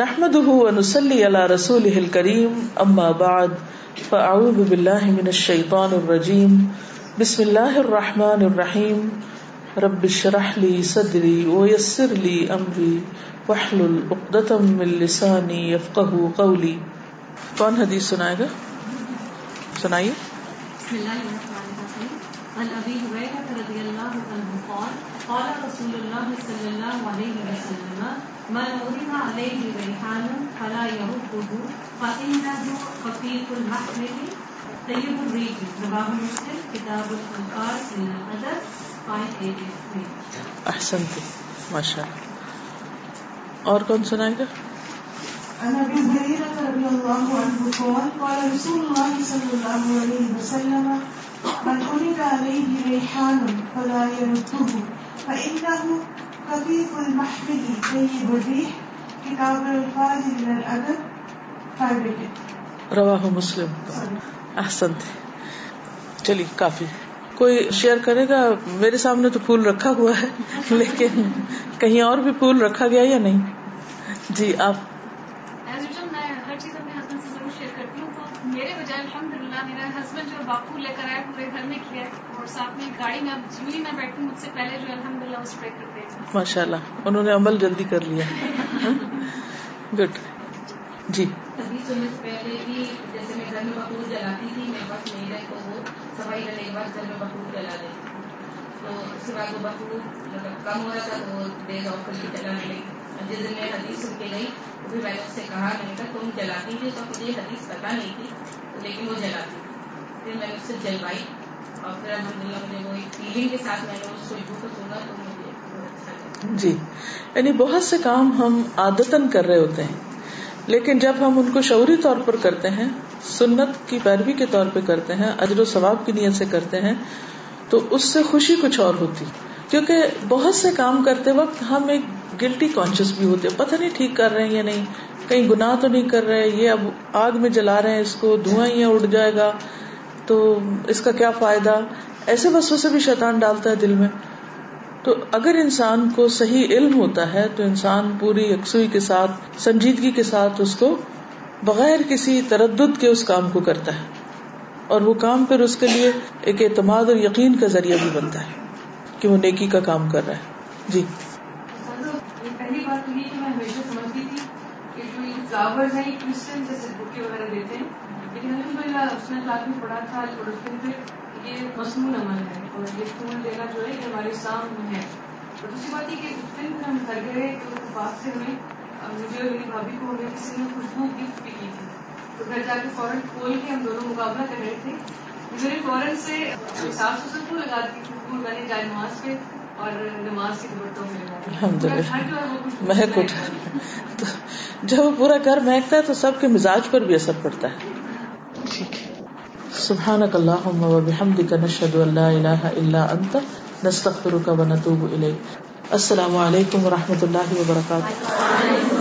نحمده ونصلي على رسوله الكريم اما بعد فاعوذ بالله من الشيطان الرجيم. بسم الله الرحمن الرحيم. رب اشرح لي صدري ويسر لي امري واحلل عقدة من لساني يفقهوا قولي. کون حدیث سنائے گا؟ سنائیے. بسم الله الرحمن الرحيم. عن ابي هريره رضي الله عنه قال قال رسول الله عليه وسلم من أريد عليه ريحان فلا يرده فإنه خفيف المحمل طيب الريح رواه مسلم كتاب الأنقار من الأدب 583 احسن تھی ماشاء اللہ اور کون سنائے گا؟ عن ابي هريره رضي الله عنه قال قال رسول الله صلى الله عليه وسلم من ولد عليه ريحان فلا يرده فانه خفيف المحمل طيب الريح كتاب الفاظ من الادب رواہ مسلم۔ احسن تھی چلیے کافی۔ کوئی شیئر کرے گا؟ میرے سامنے تو پھول رکھا ہوا ہے لیکن کہیں اور بھی پھول رکھا گیا یا نہیں؟ جی آپ ایز یوزل میں ہر چیز اپنے ہسبینڈ سے ضرور شیئر کرتی ہوں تو میرے بجائے میرا ہسبینڈ جو باپو لے کر آیا پورے گھر میں کیا اور ساتھ میں گاڑی میں اب جوہی میں بیٹھوں مجھ سے پہلے جو الحمد للہ اسپرے کرتے ہیں ماشاء اللہ انہوں نے عمل جلدی کر لیا۔ گڈ جی۔ ابھی سننے سے پہلے بھی جیسے میں گھر میں بخور جلاتی تھی میرے پاس نہیں رہے تو وہ صفائی کرنے کے بعد گھر میں بخور جلا دیتی تو اس کے بعد وہ مطلب کم ہو رہا تھا تو وہ آف کر کے جلانے لگی جس دن میں حدیث سن کے گئی تو پھر میں نے اس سے کہا، میں نے کہا، تم جلاتی تھی تو مجھے حدیث پتا نہیں تھی لیکن وہ جلاتی تھی پھر میں نے اس سے جلوائی اور پھر الحمد للہ مجھے وہ ایک فیلنگ کے ساتھ میں نے اس خوشبو کو سنا، تو مجھے اچھا جی یعنی بہت سے کام ہم عادتن کر رہے ہوتے ہیں، لیکن جب ہم ان کو شعوری طور پر کرتے ہیں، سنت کی پیروی کے طور پہ کرتے ہیں، اجر و ثواب کی نیت سے کرتے ہیں، تو اس سے خوشی کچھ اور ہوتی۔ کیونکہ بہت سے کام کرتے وقت ہم ایک گلٹی کانشیس بھی ہوتے پتہ نہیں ٹھیک کر رہے ہیں یا نہیں۔ کہیں گناہ تو نہیں کر رہے۔ یہ اب آگ میں جلا رہے ہیں، اس کو دھواں ہی اڑ جائے گا۔ تو اس کا کیا فائدہ؟ ایسے بسوں سے بھی شیطان ڈالتا ہے دل میں۔ تو اگر انسان کو صحیح علم ہوتا ہے، تو انسان پوری یکسوئی کے ساتھ، سنجیدگی کے ساتھ اس کو بغیر کسی تردد کے اس کام کو کرتا ہے۔ اور وہ کام پھر اس کے لیے ایک اعتماد اور یقین کا ذریعہ بھی بنتا ہے۔ کہ وہ نیکی کا کام کر رہا ہے۔ جی۔ پہلی بات یہ کہ میں ہمیشہ سمجھتی تھی کہ جو یہ فلاورز ہیں، یہ کرسچن جیسے بکے وغیرہ دیتے ہیں۔ لیکن الحمد للہ اس نے کلاس میں پڑھا تھا پڑوسن پہ یہ مصنون عمل ہے اور یہ پھول دینا جو ہے، یہ ہمارے اسلام میں ہے۔ اور دوسری بات یہ کہ اس دن ہم گھر گئے تو پاس سے ہمیں مجھے اور میری بھابھی کو ہمیں کسی نے خوشبو گفٹ بھی کی تھی۔ تو گھر جا کے فوراً کھول کے ہم دونوں مقابلہ کر رہے تھے۔ میرے فوراً سے صاف ستھرا کو لگا دی خوشبو لگانے جائے نماز پہ اور نماز میں الحمد للہ مہک اٹھا۔ تو جب وہ پورا گھر مہکتا ہے تو سب کے مزاج پر بھی اثر پڑتا ہے۔ ٹھیک۔ سبحانک اللہم و بحمدک نشہد ان لا الہ الا انت نستغفرک و نتوب الیک۔ السلام علیکم و رحمۃ اللہ وبرکاتہ